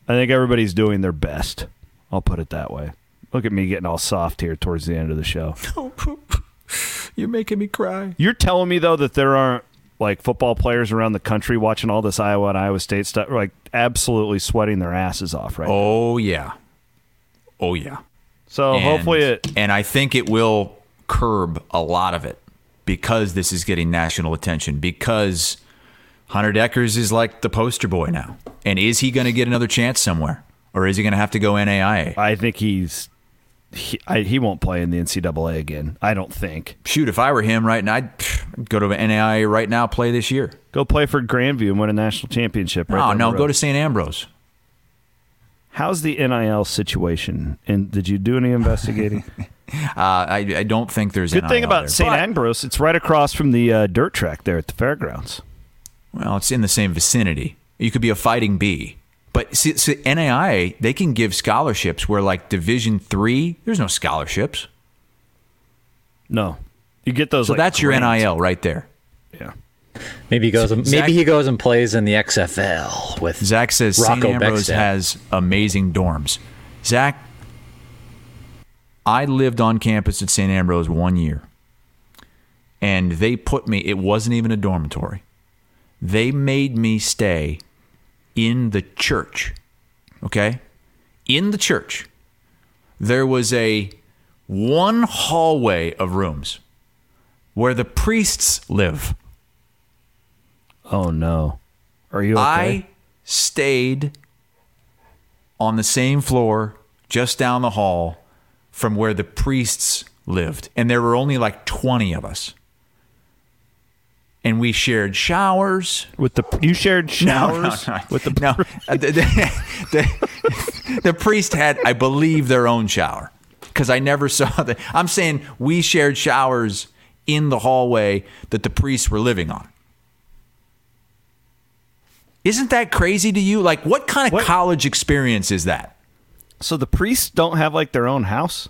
I think everybody's doing their best. I'll put it that way. Look at me getting all soft here towards the end of the show. You're making me cry. You're telling me though that there aren't like football players around the country watching all this Iowa and Iowa State stuff, like absolutely sweating their asses off right now. Oh yeah. Oh yeah. So And- hopefully it. and I think it will curb a lot of it because this is getting national attention because Hunter Dekkers is like the poster boy now. And is he going to get another chance somewhere or is he going to have to go NAIA? I think he's. He, I, he won't play in the NCAA again. I don't think. Shoot, if I were him right now, I'd pff, go to NAIA right now, play this year. Go play for Grandview and win a national championship. Right Oh, no, go to St. Ambrose. How's the NIL situation? And did you do any investigating? Uh, I, I don't think there's a Good thing about. St. Ambrose, it's right across from the uh, dirt track there at the fairgrounds. Well, it's in the same vicinity. You could be a fighting bee. But see, see, NAIA, they can give scholarships where like Division three, there's no scholarships. No, you get those. So like, that's your. NIL right there. Yeah. Maybe he goes. Zach- maybe he goes and plays in the XFL with Zach says St. Ambrose Beckstead. has amazing dorms. Zach, I lived on campus at St. Ambrose one year, and they put me, it wasn't even a dormitory. They made me stay in the church, okay? In the church. There was a one hallway of rooms where the priests live. Oh no. Are you okay? I stayed on the same floor just down the hall from where the priests lived. And there were only like 20 of us. And we shared showers. with the you shared showers with the No, the, the, the, the priest had, I believe, their own shower because I never saw that. I'm saying we shared showers in the hallway that the priests were living on. Isn't that crazy to you? Like, what kind of What? college experience is that? So the priests don't have like their own house.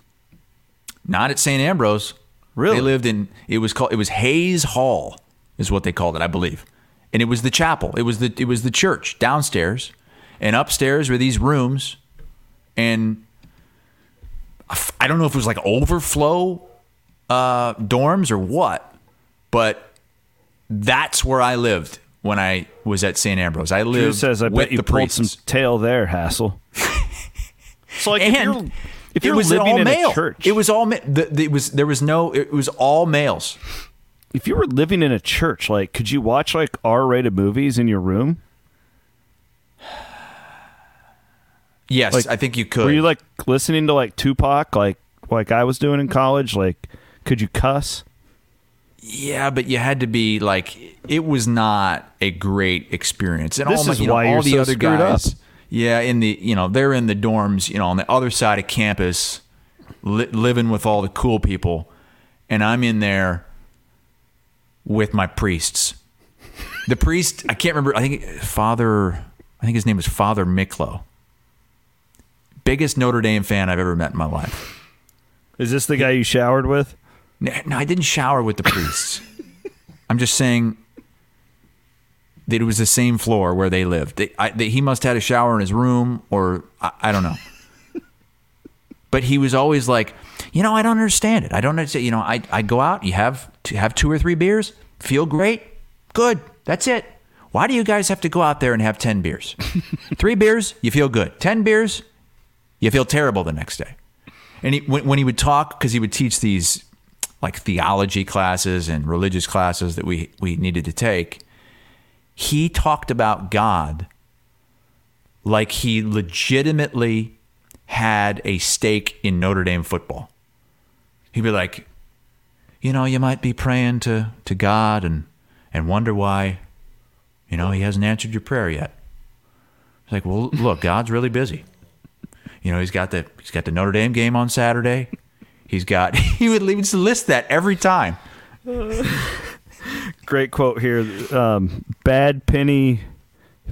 Not at St. Ambrose. Really? They lived in it was called it was Hayes Hall is what they called it, I believe. And it was the chapel. It was the it was the church downstairs. And upstairs were these rooms and I don't know if it was like overflow uh, dorms or what, but that's where I lived when I was at St. Ambrose. I Drew lived says, "I with bet you the pulled priests. some tail there, Hassel." so like, if and you're, if it you're was living all in male. a church, It was all the, the, it was there was no it was all males. If you were living in a church, like, could you watch like R-rated movies in your room? Yes, Like, I think you could. Were you like listening to like Tupac, like like I was doing in college? Like, could you cuss? yeah, but you had to be like it was not a great experience. And This all, my- is you know, why all you're the so other screwed guys. up. Yeah, in the you know they're in the dorms, you know, on the other side of campus, li- living with all the cool people, and I'm in there with my priests. The priest, I can't remember. I think Father, I think his name was Father Miklo. Biggest Notre Dame fan I've ever met in my life. Is this the guy you showered with? No, no, I didn't shower with the priests. I'm just saying that it was the same floor where they lived. They, I, they, he must have had a shower in his room, or I, I don't know. But he was always like, you know, I don't understand it. I don't understand. You know, I I go out, you have to have two or three beers, feel great, good. That's it. Why do you guys have to go out there and have ten beers? three beers, you feel good. Ten beers, you feel terrible the next day. And he, when, when he would talk, because he would teach these like theology classes and religious classes that we, we needed to take, he talked about God like he legitimately had a stake in Notre Dame football. He'd be like, you know, you might be praying to, to God and, and wonder why, you know, he hasn't answered your prayer yet. It's like, well, look, God's really busy. You know, he's got the he's got the Notre Dame game on Saturday. He's got he would leave- list that every time. Great quote here. Um, Bad Penny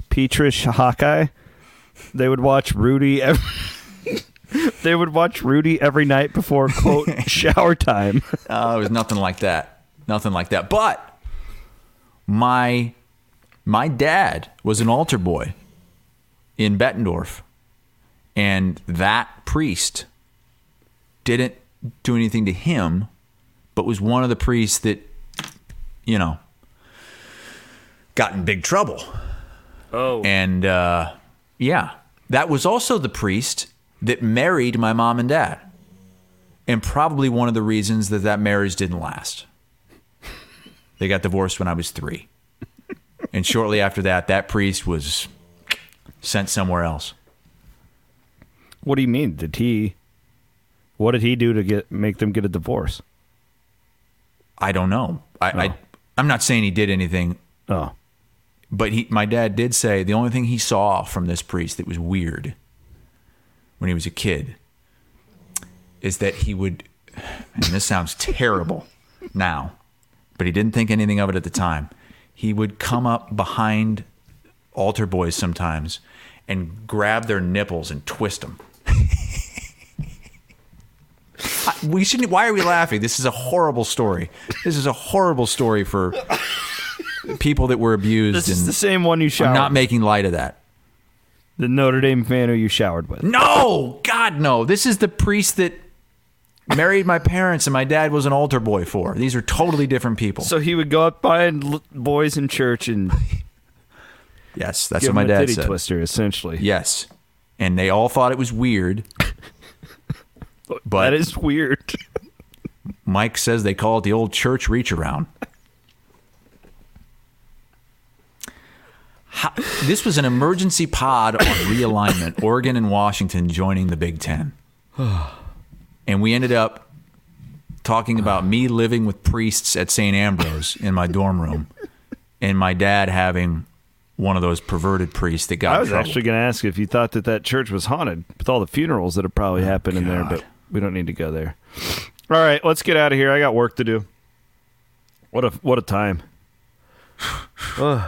Petrish Hawkeye. They would watch Rudy every. they would watch Rudy every night before quote shower time. Oh, it was nothing like that. Nothing like that. But my my dad was an altar boy in Bettendorf, and that priest didn't do anything to him, but was one of the priests that you know got in big trouble. Oh. And uh, yeah, that was also the priest that married my mom and dad. And probably one of the reasons that that marriage didn't last. They got divorced when I was three. And shortly after that, that priest was sent somewhere else. What do you mean? Did he? What did he do to get make them get a divorce? I don't know. I, I oh. I'm not saying he did anything, Oh, but he my dad did say the only thing he saw from this priest that was weird when he was a kid is that he would and this sounds terrible now, but he didn't think anything of it at the time. He would come up behind altar boys sometimes and grab their nipples and twist them. we shouldn't. Why are we laughing? This is a horrible story. This is a horrible story for people that were abused. this is and the same one you showered. I'm not making light of that. The Notre Dame fan who you showered with. No, God, no. This is the priest that married my parents and my dad was an altar boy for. These are totally different people. So he would go up behind l- boys in church and yes, that's give what my them a dad titty said. twister, essentially. Yes, and they all thought it was weird. But that is weird. Mike says they call it the old church reach around. How, this was an emergency pod on realignment, Oregon and Washington joining the Big Ten. And we ended up talking about me living with priests at St. Ambrose in my dorm room and my dad having one of those perverted priests that got I was actually going to ask if you thought that that church was haunted with all the funerals that have probably oh, happened in there, but we don't need to go there. All right, let's get out of here. I got work to do. What a what a time.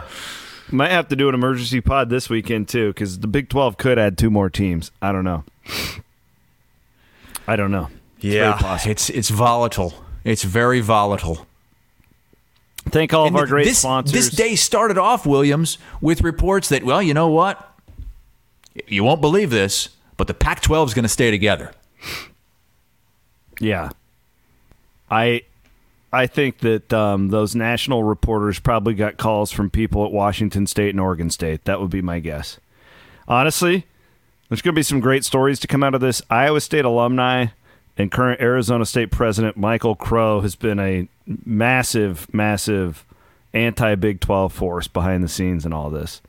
Might have to do an emergency pod this weekend too, because the Big Twelve could add two more teams. I don't know. I don't know. It's yeah, it's it's volatile. It's very volatile. Thank all of our great this, sponsors. This day started off, Williams, with reports that, well, you know what? You won't believe this, but the Pac 12 is going to stay together. Yeah, I I think that um, those national reporters probably got calls from people at Washington State and Oregon State. That would be my guess. Honestly, there's going to be some great stories to come out of this. Iowa State alumni and current Arizona State president Michael Crow has been a massive, massive anti Big 12 force behind the scenes in all this.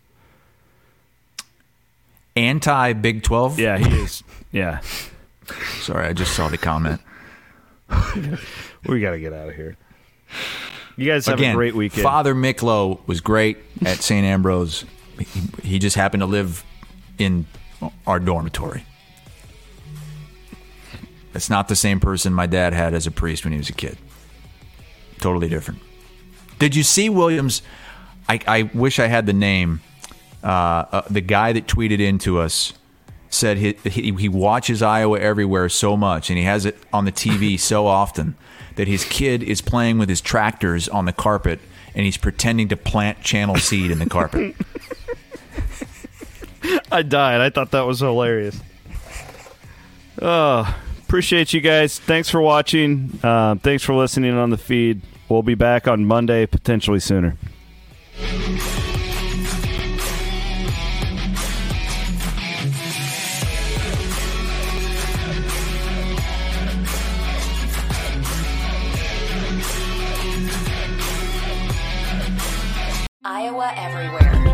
Anti Big 12? Yeah, he is. Yeah, Sorry, I just saw the comment. we got to get out of here. You guys have Again, a great weekend. Father Miklo was great at St. Ambrose. He, he just happened to live in our dormitory. It's not the same person my dad had as a priest when he was a kid. Totally different. Did you see Williams? I, I wish I had the name. Uh, uh, the guy that tweeted into us said he, he he watches Iowa everywhere so much, and he has it on the TV so often that his kid is playing with his tractors on the carpet, and he's pretending to plant channel seed in the carpet. I died. I thought that was hilarious. Oh, appreciate you guys. Thanks for watching. Uh, thanks for listening on the feed. We'll be back on Monday, potentially sooner. Iowa Everywhere.